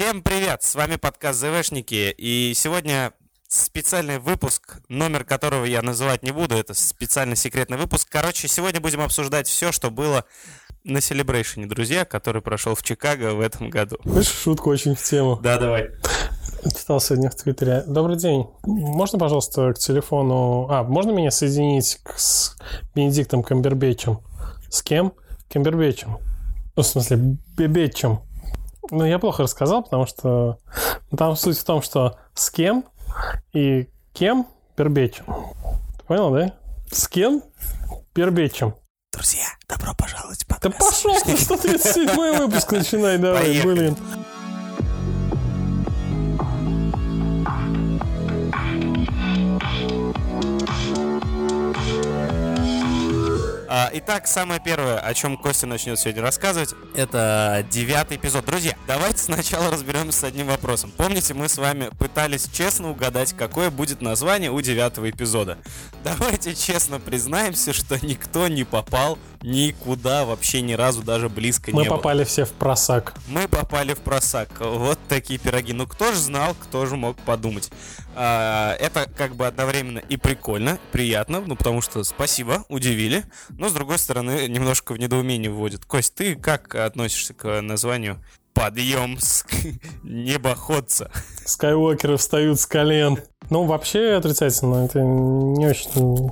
Всем привет! С вами подкаст ЗВшники. И сегодня специальный выпуск, номер которого я называть не буду. Это специально секретный выпуск. Короче, сегодня будем обсуждать все, что было на Celebration, друзья, который прошел в Чикаго в этом году. Слышишь, шутку очень в тему. Да, давай. Читал сегодня в Твиттере. Добрый день. Можно, пожалуйста, к телефону... А, можно меня соединить к- с Бенедиктом Камбербечем? С кем? Камбербечем. Ну, в смысле, Бебечем. Ну, я плохо рассказал, потому что... ну, Там суть в том, что с кем и кем Бербечем. Ты понял, да? С кем Бербечем. Друзья, добро пожаловать в Да подкаст. пошел ты, 137 выпуск начинай, давай, блин. Итак, самое первое, о чем Костя начнет сегодня рассказывать, это девятый эпизод. Друзья, давайте сначала разберемся с одним вопросом. Помните, мы с вами пытались честно угадать, какое будет название у девятого эпизода. Давайте честно признаемся, что никто не попал никуда вообще ни разу даже близко Мы не было. попали все в просак. Мы попали в просак. Вот такие пироги. Ну кто же знал, кто же мог подумать. А, это как бы одновременно и прикольно, приятно, ну потому что спасибо, удивили. Но с другой стороны, немножко в недоумение вводит. Кость, ты как относишься к названию Подъем с небоходца? Скайуокеры встают с колен. Ну, вообще отрицательно. Это не очень...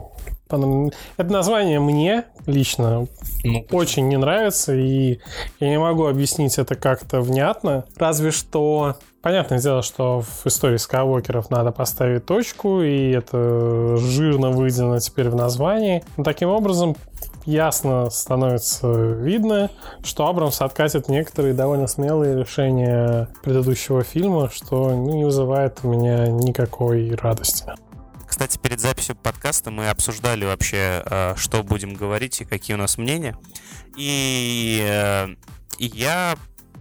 Это название мне лично Ну, очень не нравится, и я не могу объяснить это как-то внятно. Разве что... Понятное дело, что в истории скайуокеров надо поставить точку, и это жирно выделено теперь в названии. Но таким образом ясно становится видно, что Абрамс откатит некоторые довольно смелые решения предыдущего фильма, что ну, не вызывает у меня никакой радости. Кстати, перед записью подкаста мы обсуждали вообще, э, что будем говорить и какие у нас мнения. И, э, и я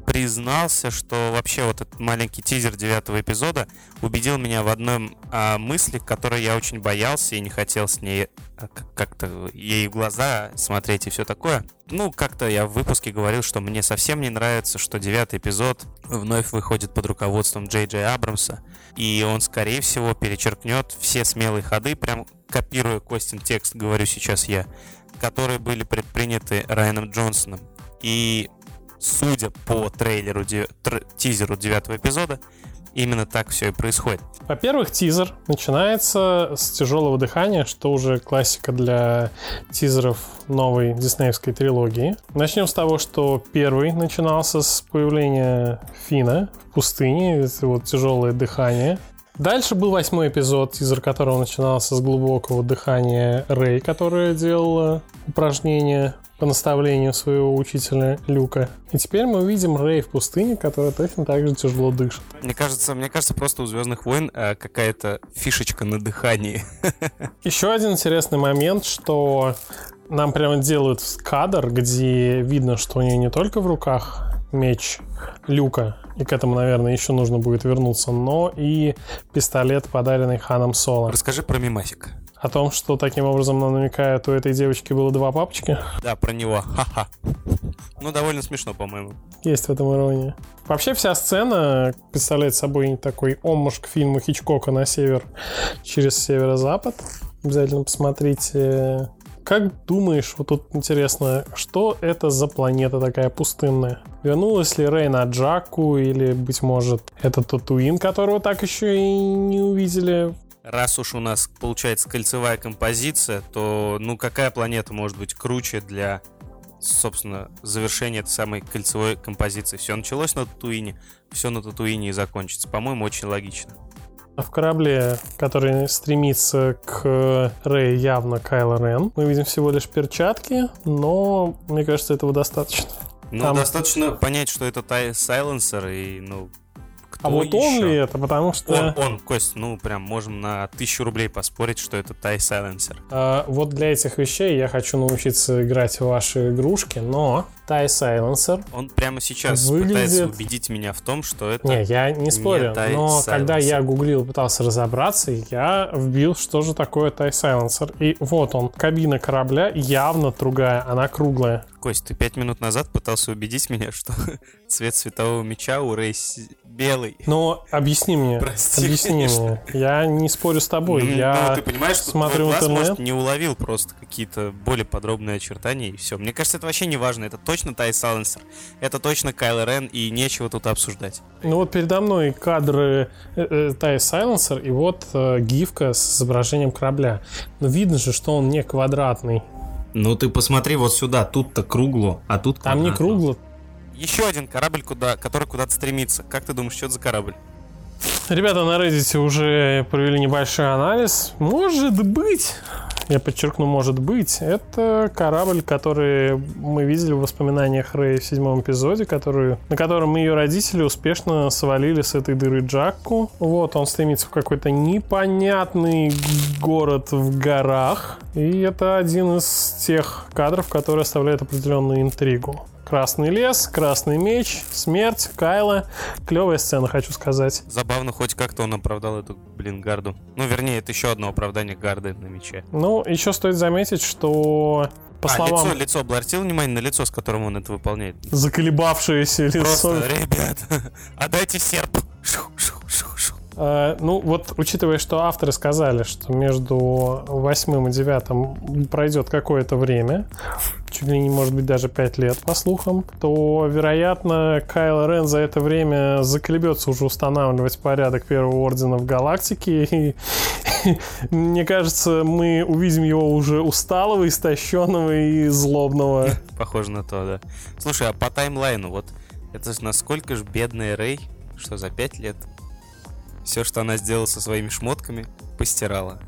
признался, что вообще вот этот маленький тизер девятого эпизода убедил меня в одной а, мысли, которой я очень боялся и не хотел с ней а, как-то ей в глаза смотреть и все такое. Ну, как-то я в выпуске говорил, что мне совсем не нравится, что девятый эпизод вновь выходит под руководством Джей Джей Абрамса, и он, скорее всего, перечеркнет все смелые ходы, прям копируя Костин текст, говорю сейчас я, которые были предприняты Райаном Джонсоном. И судя по трейлеру, тр- тизеру девятого эпизода, именно так все и происходит. Во-первых, тизер начинается с тяжелого дыхания, что уже классика для тизеров новой диснеевской трилогии. Начнем с того, что первый начинался с появления Фина в пустыне, это вот тяжелое дыхание. Дальше был восьмой эпизод, тизер которого начинался с глубокого дыхания Рэй, которая делала упражнения по наставлению своего учителя Люка. И теперь мы увидим Рэй в пустыне, которая точно так же тяжело дышит. Мне кажется, мне кажется, просто у Звездных войн э, какая-то фишечка на дыхании. Еще один интересный момент, что нам прямо делают кадр, где видно, что у нее не только в руках меч Люка, и к этому, наверное, еще нужно будет вернуться, но и пистолет, подаренный Ханом Соло. Расскажи про мимасик. О том, что таким образом нам намекают, у этой девочки было два папочки, Да, про него. Ха-ха. Ну, довольно смешно, по-моему. есть в этом ирония. Вообще вся сцена представляет собой такой омуж к фильму Хичкока на север через северо-запад. Обязательно посмотрите. Как думаешь, вот тут интересно, что это за планета такая пустынная? Вернулась ли Рей на Джаку или, быть может, это Татуин, которого так еще и не увидели? Раз уж у нас получается кольцевая композиция, то ну какая планета может быть круче для, собственно, завершения этой самой кольцевой композиции? Все началось на Татуине, все на Татуине и закончится. По-моему, очень логично. В корабле, который стремится к Рэй, явно Кайло Рен. Мы видим всего лишь перчатки, но мне кажется, этого достаточно. Ну, Там- достаточно понять, что это Тай Сайленсер, и, ну, кто А вот он еще? ли это? Потому что... Он, он, Кость, ну, прям можем на тысячу рублей поспорить, что это Тай Сайленсер. А, вот для этих вещей я хочу научиться играть в ваши игрушки, но Tie Silencer... Он прямо сейчас Выглядит- пытается убедить меня в том, что это... Не, я не спорю, Tie но когда я гуглил, пытался разобраться, я вбил, что же такое Tie Silencer. И вот он, кабина корабля явно другая, она круглая. Кость, ты пять минут назад пытался убедить меня, что цвет светового меча у Рэй с- белый. Но объясни мне, Прости, объясни конечно. мне. Я не спорю с тобой. Ну, я ну, ты понимаешь, что смотрю твой глаз, интернет. может, не уловил просто какие-то более подробные очертания и все. Мне кажется, это вообще не важно. Это точно Тай Сайленсер. Это точно Кайло Рен, и нечего тут обсуждать. Ну вот передо мной кадры э, Тай Сайленсер и вот э, гифка с изображением корабля. Но видно же, что он не квадратный. Ну ты посмотри вот сюда, тут-то кругло, а тут Там не кругло. Еще один корабль, куда, который куда-то стремится. Как ты думаешь, что это за корабль? Ребята на Reddit уже провели небольшой анализ. Может быть, я подчеркну, может быть, это корабль, который мы видели в воспоминаниях Рэй в седьмом эпизоде, который, на котором ее родители успешно свалили с этой дыры Джакку. Вот, он стремится в какой-то непонятный город в горах. И это один из тех кадров, которые оставляют определенную интригу. Красный лес, красный меч, смерть, Кайла. Клевая сцена, хочу сказать. Забавно, хоть как-то он оправдал эту, блин, гарду. Ну, вернее, это еще одно оправдание гарды на мече. Ну, еще стоит заметить, что по а, словам лицо, лицо. Обратил внимание на лицо, с которым он это выполняет? заколебавшееся лицо. Просто, ребят, отдайте серп. Шу, шу, шу, шу. Э, ну, вот, учитывая, что авторы сказали, что между восьмым и девятым пройдет какое-то время, чуть ли не, может быть, даже пять лет, по слухам, то, вероятно, Кайл Рен за это время заколебется уже устанавливать порядок Первого Ордена в Галактике, и мне кажется, мы увидим его уже усталого, истощенного и злобного. Похоже на то, да. Слушай, а по таймлайну, вот это ж насколько ж бедная Рэй, что за пять лет все, что она сделала со своими шмотками, постирала.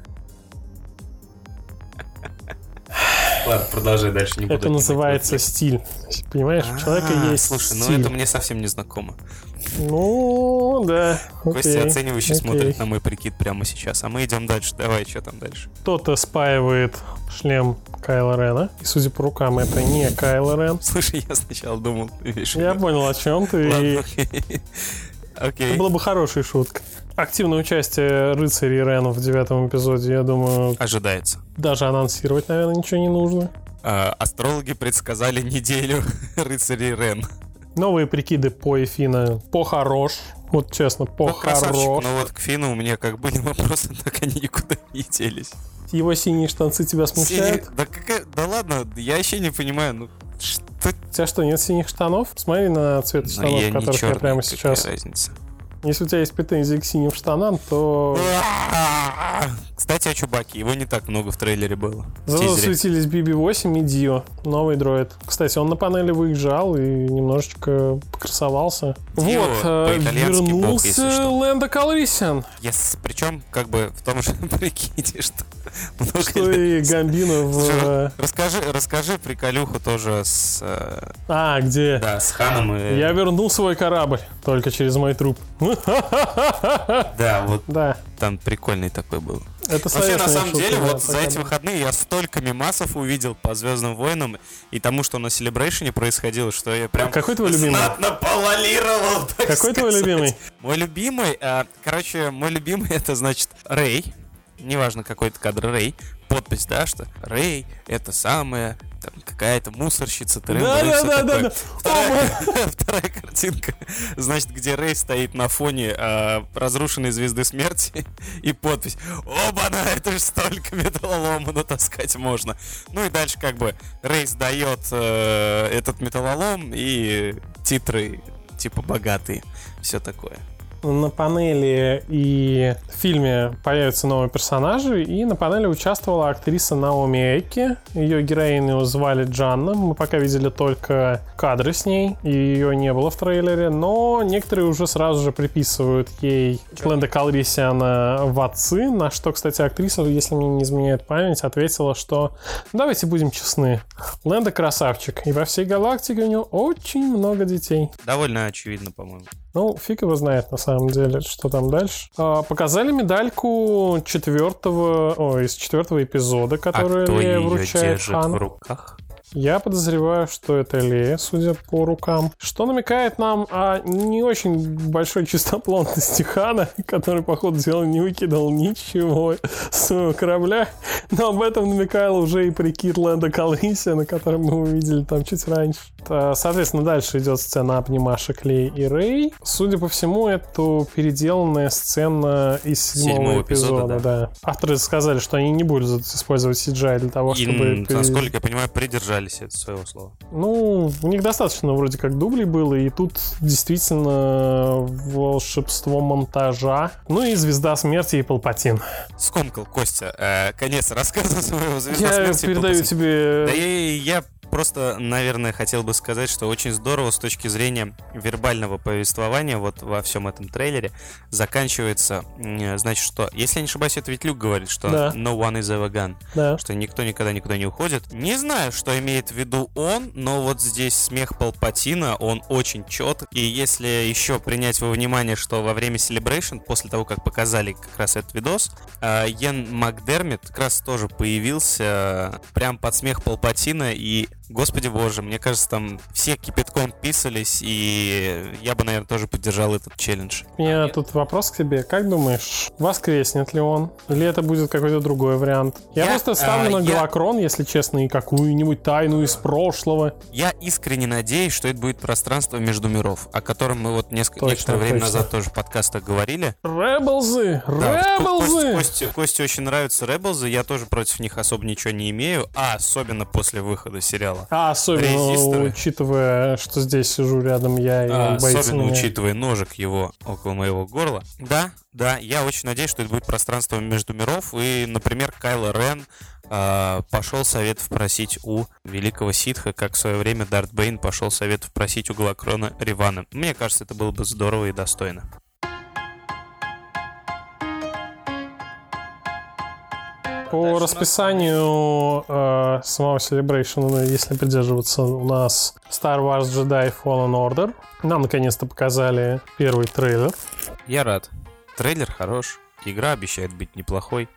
Ладно, продолжай дальше, не буду. Это называется стиль. Понимаешь, у человека А, есть Слушай, ну это мне совсем не знакомо. Ну, да. Костя окей. смотрит на мой прикид прямо сейчас. А мы идем дальше. Давай, что там дальше? Кто-то спаивает шлем Кайла Рена. И, судя по рукам, это не Кайло Рен. Слушай, я сначала думал, ты имеешь в Я понял, о чем ты. окей. Окей. Это была бы хорошей шуткой. Активное участие рыцарей Рена в девятом эпизоде, я думаю, Ожидается. даже анонсировать, наверное, ничего не нужно. А, Астрологи предсказали неделю рыцарей Рен. Новые прикиды по Эфина по-хорош. Вот честно, Ну, по-хорош. но вот к Фину у меня как были вопросы, так они никуда не делись. Его синие штанцы тебя смущают? Синий- Да, какая... да ладно, я вообще не понимаю, ну что... У тебя что, нет синих штанов? Смотри на цвет Ну, штанов, я которых я прямо сейчас. разница. Если у тебя есть претензии к синим штанам, то Кстати, о Чубаке. Его не так много в трейлере было. Зато тизере. засветились BB-8 и Дио, новый дроид. Кстати, он на панели выезжал и немножечко покрасовался. Дио вот, э, бог, вернулся что. Лэнда Калрисиан, Yes. Причем, как бы, в том же прикиде, что что и Гамбино в... Э, Расскажи, расскажи приколюху тоже с, э, А, где? да, с Ханом и... Я вернул свой корабль, только через мой труп. Да, вот Да, там прикольный такой был. это Вообще, советская на самом шутка, деле, да, вот за эти выходные я столько мемасов увидел по Звездным войнам и тому, что на Celebration происходило, что я прям Какой твой любимый? знатно пололировал, Какой твой сказать. любимый? Мой любимый, а, короче, мой любимый это значит Рэй. Неважно, какой это кадр Рэй. Подпись, да, что Рэй это самая там, какая-то мусорщица, тырым Да, да, да, да, да. Вторая, вторая картинка, значит, где Рэй стоит на фоне а, разрушенной звезды смерти и подпись Оба-на, это же столько металлолома натаскать можно. Ну и дальше как бы Рэй сдает э, этот металлолом и титры типа богатые. Все такое. На панели и в фильме появятся новые персонажи, и на панели участвовала актриса Наоми Эки. Ее героиню звали Джанна. Мы пока видели только кадры с ней, и ее не было в трейлере, но некоторые уже сразу же приписывают ей Лэнда Калрисиана в отцы, на что, кстати, актриса, если мне не изменяет память, ответила, что давайте будем честны, Лэнда красавчик, и во всей галактике у него очень много детей. Довольно очевидно, по-моему. Ну, фиг его знает на самом деле, что там дальше. А, показали медальку четвертого, о, из четвертого эпизода, А которую кто ее вручает держит Хану. в руках? Я подозреваю, что это Лея, судя по рукам. Что намекает нам о не очень большой чистоплотности Хана, который, по ходу дела, не выкидывал ничего с своего корабля. Но об этом намекал уже и прикид Лэнда Калрисиана, который мы увидели там чуть раньше. Э, Соответственно, дальше идет сцена обнимашек Лей и Рэй. Судя по всему, это переделанная сцена из седьмого, Седьмого эпизода, эпизода. да. Авторы сказали, что они не будут использовать CGI для того, И, чтобы... пере- насколько я понимаю, придержались от своего слова. Ну, у них достаточно вроде как дублей было, и тут действительно волшебство монтажа. Ну и звезда смерти и Палпатин. Скомкал, Костя. Э, конец рассказа своего звезда Я смерти передаю Палпатин. тебе... Да я, я просто, наверное, хотел бы сказать, что очень здорово с точки зрения вербального повествования вот во всем этом трейлере заканчивается, м, значит, что, если я не ошибаюсь, это ведь Люк говорит, что Да. no one is ever gone, Да. что никто никогда никуда не уходит. Не знаю, что имеет в виду он, но вот здесь смех Палпатина, он очень четк. И если еще принять во внимание, что во время Celebration, после того, как показали как раз этот видос, э, Йен Макдермит как раз тоже появился э, прям под смех Палпатина и Господи боже, мне кажется, там все кипятком писались, и я бы, наверное, тоже поддержал этот челлендж. У меня тут вопрос к тебе. Как думаешь, воскреснет ли он? Или это будет какой-то другой вариант? Я, Я, просто ставлю а, на я- Галакрон, если честно, и какую-нибудь тайну из прошлого. Я искренне надеюсь, что это будет пространство между миров, о котором мы вот несколько, Точно, некоторое время точно. назад тоже в подкастах говорили. Ребелзы! Да, вот Ко- Ребелзы! Косте, Косте- Косте очень нравятся Rebels, я тоже против них особо ничего не имею, а особенно после выхода сериала. А особенно Резисторы. учитывая, что здесь сижу рядом я, и А, особенно меня. учитывая ножик его около моего горла. Да, да, я очень надеюсь, что это будет пространство между миров, и, например, Кайло Рен а, пошел советов просить у великого ситха, как в свое время Дарт Бейн пошел советов просить у Галакрона Ривана. Мне кажется, это было бы здорово и достойно. По расписанию э, самого Celebration, ну, если придерживаться, у нас Star Wars Jedi Fallen Order. Нам наконец-то показали первый трейлер. Я рад. Трейлер хорош, игра обещает быть неплохой.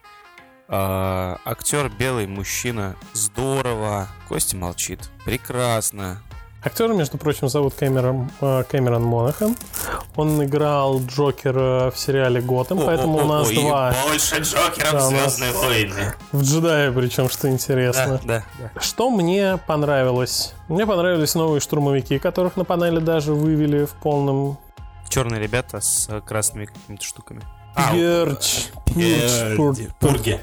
А, актер белый мужчина, здорово. Костя молчит, прекрасно. Актера, между прочим, зовут Кэмерон, э, Кэмерон Монахан. Он играл Джокера в сериале Готэм, поэтому у нас два больше Джокеров Да, нас- Звездные войны. в джедае, причем, что интересно. Да, да, да. Что мне понравилось? Мне понравились новые штурмовики, которых на панели даже вывели в полном Черные ребята с красными какими-то штуками. Э, Пурч, Пурги.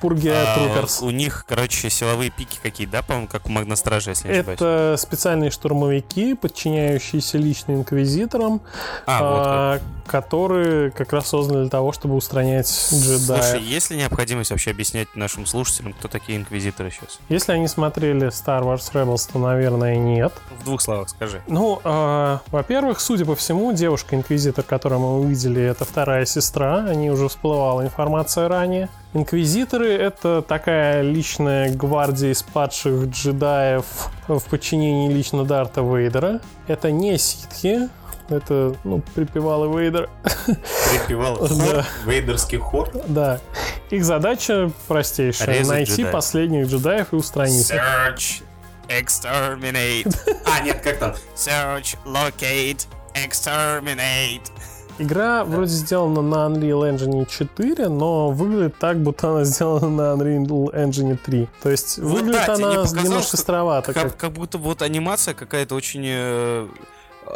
Пурги. Трукерс. У них, короче, силовые пики какие, да, по-моему, как у Магностража, если не ошибаюсь. Это специальные штурмовики, подчиняющиеся лично инквизиторам, А, вот как. а, которые как раз созданы для того, чтобы устранять Слушай, джедаев. есть ли необходимость вообще объяснять нашим слушателям, кто такие инквизиторы сейчас? Если они смотрели Star Wars Rebels, то, наверное, нет. В двух словах скажи. Ну, а, во-первых, судя по всему, девушка-инквизитор, которую мы увидели, это вторая сестра. О ней уже всплывала информация ранее. Инквизиторы — это такая личная гвардия из падших джедаев в подчинении лично Дарта Вейдера. Это не ситхи, это, ну, припевалы Вейдера. Припевал Да. вейдерский хор. Да. Их задача простейшая. Резать найти джедаев. последних джедаев и устранить. Search, exterminate. А, нет, как там? Search, locate, exterminate. Игра вроде сделана на Unreal Engine 4, но выглядит так, будто она сделана на Unreal Engine 3. То есть Вот выглядит да, тебе не она показалось, немножко странновато. Как, как- как будто вот анимация какая-то очень... э,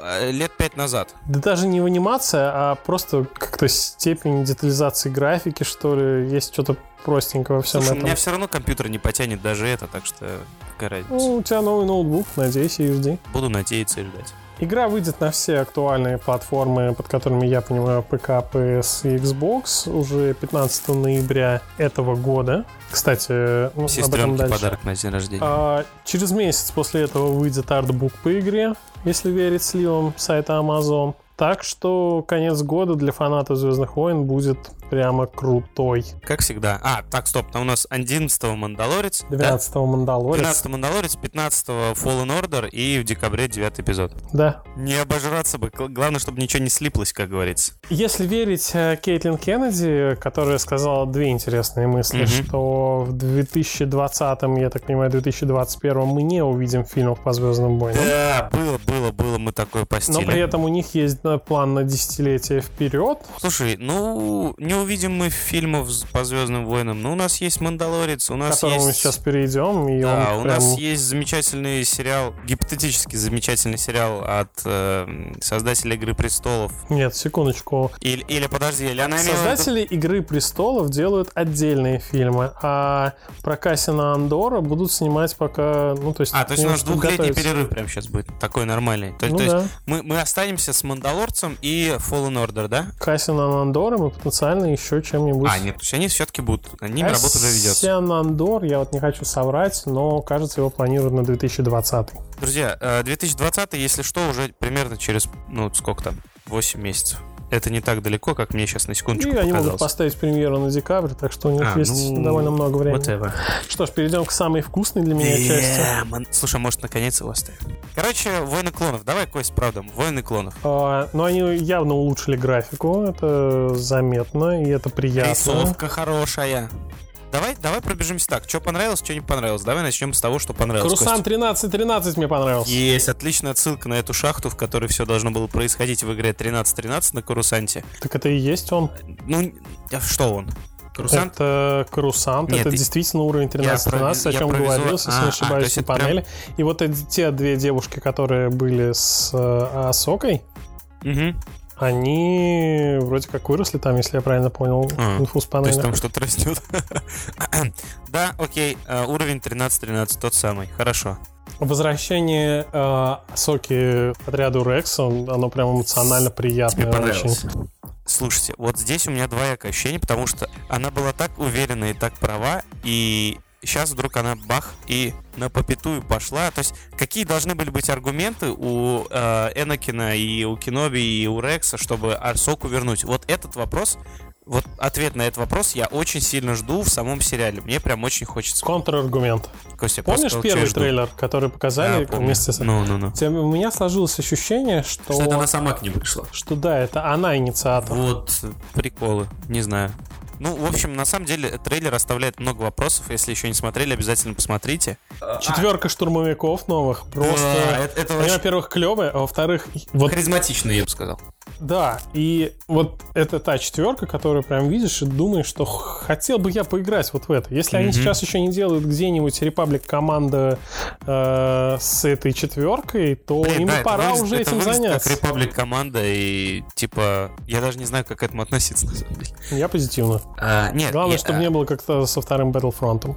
э, лет пять назад. Да даже не в анимация, а просто как-то степень детализации графики, что ли. Есть что-то простенького во всем Слушай, у этом. меня все равно компьютер не потянет даже это, так что какая разница. Ну, у тебя новый ноутбук, надеюсь, и жди. Буду надеяться и ждать. Игра выйдет на все актуальные платформы, под которыми я понимаю ПК, PS и Xbox уже 15 ноября этого года. Кстати, ну, об этом дальше. подарок на день рождения. А, через месяц после этого выйдет артбук по игре, если верить сливам сайта Amazon. Так что конец года для фанатов Звездных войн будет прямо крутой. Как всегда. А, так, стоп, там у нас 11 Мандалорец. 12 Мандалорец. 12 Мандалорец, 15 Fallen Order и в декабре 9 эпизод. Да. Не обожраться бы. Гл- Главное, чтобы ничего не слиплось, как говорится. Если верить э, Кейтлин Кеннеди, которая сказала две интересные мысли, Мгм. что в 2020, я так понимаю, 2021 мы не увидим фильмов по Звездным войнам. Да, было, было, было, мы такое Но постили. при этом у них есть план на десятилетие вперед. Слушай, ну, не увидим мы фильмов по Звездным войнам, но у нас есть Мандалорец, у к нас которому мы есть... сейчас перейдем. И Да, он у прям- нас есть замечательный сериал, гипотетически замечательный сериал от э, создателя Игры престолов. Нет, секундочку. Или, или подожди, или она Создатели «Игры престолов» делают отдельные фильмы, а про Кассина Андора будут снимать пока... Ну, то есть, А, то есть у нас двухлетний готовится. перерыв прям сейчас будет, такой нормальный. То, есть- Ну то есть да. мы, мы останемся с Мандалорцем и Fallen Order, да? Кассина Андором и потенциально еще чем-нибудь. А, нет, то есть они все-таки будут, над ними работа уже ведется. Кассиан Андор, я вот не хочу соврать, но, кажется, его планируют на 2020. Друзья, э, 2020, если что, уже примерно через, ну, сколько там, 8 месяцев. Это не так далеко, как мне сейчас на И секундочку они могут показалось. поставить премьеру на декабрь, так что у них А, есть ну, довольно много времени. Whatever. Что ж, перейдем к самой вкусной для меня части. Yeah, man. Слушай, может, наконец его оставим. Короче, Войны клонов. Давай, Кость, правда, Войны клонов. А, но они явно улучшили графику, это заметно, и это приятно. Рисовка хорошая. Давай, давай пробежимся так. Что понравилось, что не понравилось. Давай начнем с того, что понравилось. Крусан Костя. 13-13 мне понравился. Есть отличная отсылка на эту шахту, в которой все должно было происходить в игре 13-13 на Карусанте. Так это и есть он. Ну, а что он? Карусант? Это Карусант, Нет, это и- действительно уровень Я 13-13, о чем я про визуал- говорился, А, если не а, ошибаюсь, есть на это прям- панели. И вот эти, те две девушки, которые были с э, Асокой, Мгм. Они вроде как выросли там, если я правильно понял А, инфу с То панели. есть там что-то растет. да, окей, э, уровень 13-13, тот самый. Хорошо. Возвращение э, Асоки к отряду Рекса, он- оно прям эмоционально приятное. Тебе понравилось? очень. Слушайте, вот здесь у меня двоякое ощущение, потому что она была так уверена и так права, и сейчас вдруг она бах и на попятую пошла. То есть какие должны были быть аргументы у э, Энакина и у Киноби и у Рекса, чтобы Арсоку вернуть? Вот этот вопрос, вот ответ на этот вопрос я очень сильно жду в самом сериале. Мне прям очень хочется. Контраргумент. Костя, Помнишь сказал, первый жду. трейлер, который показали Да, помню. вместе с... Ну, ну, ну. Тем- У меня сложилось ощущение, что... Что это она сама к ним пришла. что да, это она инициатор. Вот приколы, не знаю. Ну, в общем, на самом деле, трейлер оставляет много вопросов. Если еще не смотрели, обязательно посмотрите. Четверка штурмовиков новых. Просто. Да, это, это Они, очень во-первых, клевые, а во-вторых, вот Харизматично, я бы сказал. Да, и вот это та четверка, которую прям видишь и думаешь, что хотел бы я поиграть вот в это. Если они Мгм. сейчас еще не делают где-нибудь Репаблик команда э, с этой четверкой, то Блин, им да, пора выглядит- уже это этим заняться. как Republic команда, и типа, я даже не знаю, как к этому относиться, на самом деле. Я позитивно. А, нет, Главное, я- чтобы не было как-то со вторым Battlefront,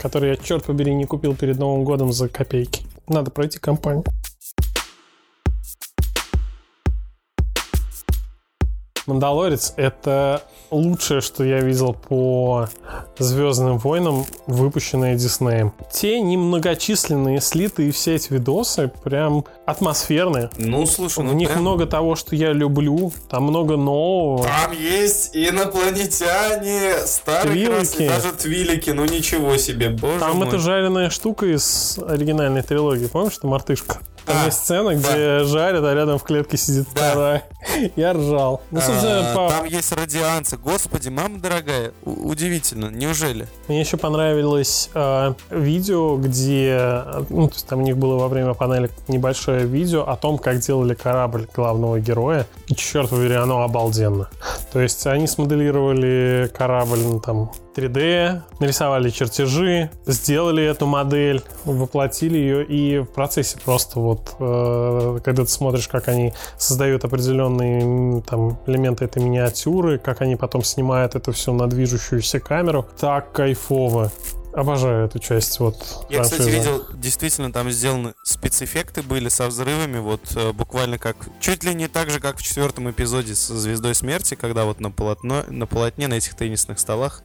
который я, черт побери, не купил перед Новым годом за копейки. Надо пройти кампанию. Мандалорец — это лучшее, что я видел по Звездным войнам, выпущенное Диснеем. Те немногочисленные слитые все эти видосы прям атмосферные. Ну, слушай, В ну них прям- много того, что я люблю. Там много нового. Там есть инопланетяне, старые Твилики. красные, даже твилики, ну ничего себе, боже Там мой. эта жареная штука из оригинальной трилогии. Помнишь, что мартышка? Там А, есть сцена, где жарят, а рядом в клетке сидит Да. вторая. Я ржал. Ну, собственно, А, по- Там есть радианцы. Господи, мама дорогая, удивительно. Неужели? мне еще понравилось э, видео, где... Ну, то есть там у них было во время панели небольшое видео о том, как делали корабль главного героя. И, черт побери, оно обалденно. То есть они смоделировали корабль, ну, там, 3D, нарисовали чертежи, сделали эту модель, воплотили ее, и в процессе просто вот, э, когда ты смотришь, как они создают определенные там элементы этой миниатюры, как они потом снимают это все на движущуюся камеру, так кайфово. Обожаю эту часть вот Я, кстати, франшизы. видел, действительно, там сделаны спецэффекты были со взрывами, вот э, буквально как, чуть ли не так же, как в четвертом эпизоде с Звездой Смерти, когда вот на, полотно, на полотне, на этих теннисных столах,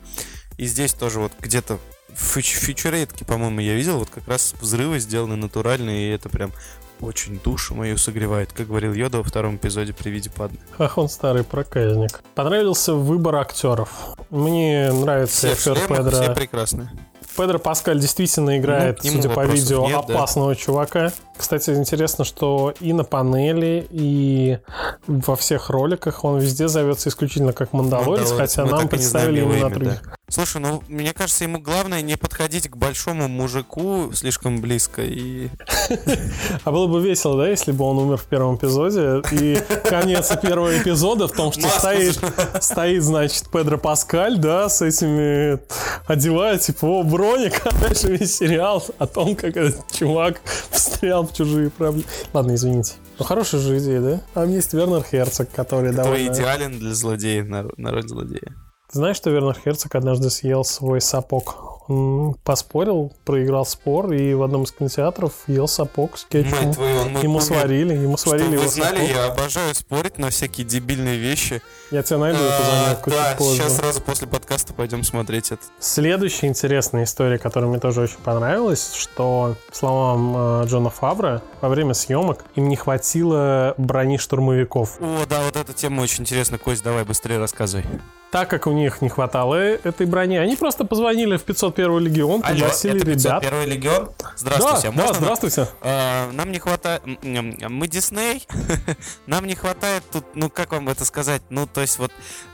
и здесь тоже вот где-то в фьюч- фьючерейтке, по-моему, я видел, вот как раз взрывы сделаны натуральные, и это прям очень душу мою согревает, как говорил Йода во втором эпизоде при виде падны. Ах, он старый проказник. Понравился выбор актеров. Мне нравится Все актер шлемах, все Педро. прекрасные. Педро Паскаль действительно играет, Ну, судя по видео, нет, да. опасного чувака. Кстати, интересно, что и на панели, и во всех роликах он везде зовется исключительно как Мандалорец, Мандалорец. хотя Мы нам представили имена имя, других. Слушай, ну, мне кажется, ему главное не подходить к большому мужику слишком близко и... А было бы весело, да, если бы он умер в первом эпизоде, и конец первого эпизода в том, что стоит, стоит, значит, Педро Паскаль, да, с этими одевает, типа, о, Броник, опять же весь сериал о том, как этот чувак встрял в чужие проблемы. Ладно, извините. Ну, хорошая же идея, да? Там есть Вернер Херцог, который Который довольно... идеален для злодея, на, на роль злодея. Ты знаешь, что Вернер Херцог однажды съел свой сапог? Поспорил, проиграл спор, и в одном из кинотеатров ел сапог с кетчупом. Мать твою, мог Ему сварили, ему сварили вы его знали, сапог. я обожаю спорить на всякие дебильные вещи. Я тебе найду эту А, заметку Да, сейчас сразу после подкаста пойдем смотреть это. Следующая интересная история, которая мне тоже очень понравилась, что, по словам э, Джона Фавра, во время съемок им не хватило брони штурмовиков. О, да, вот эта тема очень интересна. Кость, давай быстрее рассказывай. Так как у них не хватало этой брони, они просто позвонили в 501 легион, Алло, пригласили это ребят. 501 легион? Здравствуйте, да, можно да, здравствуйте. А, нам не хватает... Мы Дисней. нам не хватает тут... Ну, как вам это сказать? Ну, то есть вот...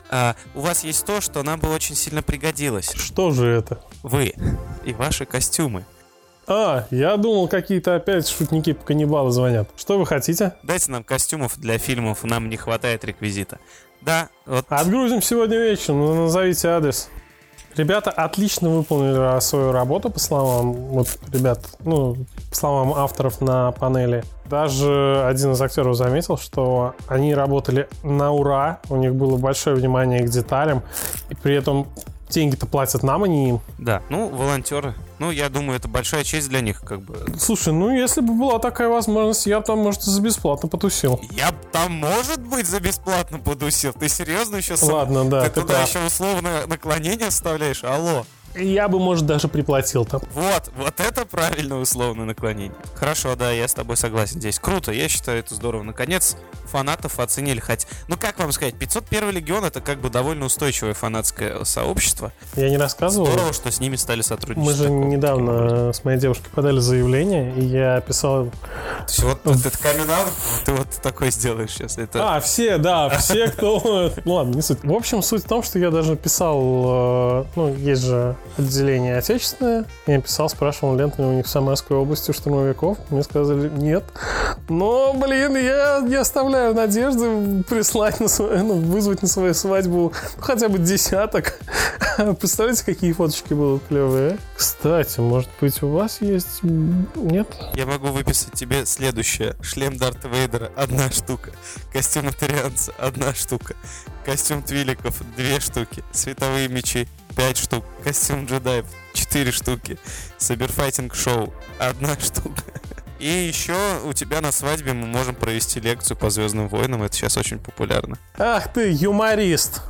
а, у вас есть то, что нам бы очень сильно пригодилось. Что же это? Вы и ваши костюмы. А, я думал, какие-то опять шутники-каннибалы звонят. Что вы хотите? Дайте нам костюмов для фильмов, нам не хватает реквизита. Да, вот... Отгрузим сегодня вечером, ну, назовите адрес. Ребята отлично выполнили свою работу, по словам вот ребят, ну, по словам авторов на панели. Даже один из актеров заметил, что они работали на ура, у них было большое внимание к деталям, и при этом деньги-то платят нам, а не им. Да, ну, волонтеры. Ну, я думаю, это большая честь для них, как бы. Слушай, ну если бы была такая возможность, я там, может, за бесплатно потусил. Я там, может быть, за бесплатно подусил. Ты серьезно еще сам? Ладно, да, Ты ты туда прав. еще условное наклонение вставляешь? Алло. Я бы, может, даже приплатил там. Вот, вот это правильно условное наклонение. Хорошо, да, я с тобой согласен здесь. Круто, я считаю это здорово. Наконец, фанатов оценили. Хоть, ну как вам сказать, 501 легион это как бы довольно устойчивое фанатское сообщество. Я не рассказывал. Здорово, что с ними стали сотрудничать. Мы же недавно с моей девушкой подали заявление, и я писал... То есть вот этот камин ты вот такой сделаешь сейчас. Это... А, все, да, все, кто... Ну ладно, не суть. В общем, суть в том, что я даже писал... э, Ну, есть же отделение отечественное. Я писал, спрашивал, лента у них в Самарской области у штурмовиков. Мне сказали, нет. Но, блин, я не оставляю надежды прислать на свою... Ну, вызвать на свою свадьбу ну, хотя бы десяток. Представляете, какие фоточки будут клевые? а? Кстати, может быть, у вас есть... Нет? Я могу выписать тебе следующее. Шлем Дарта Вейдера – одна штука. Костюм Атерианца – одна штука. Костюм Твиликов – две штуки. Световые мечи – пять штук. Костюм джедаев – четыре штуки. Саберфайтинг шоу – одна штука. И еще у тебя на свадьбе мы можем провести лекцию по Звездным войнам. Это сейчас очень популярно. Ах ты, юморист!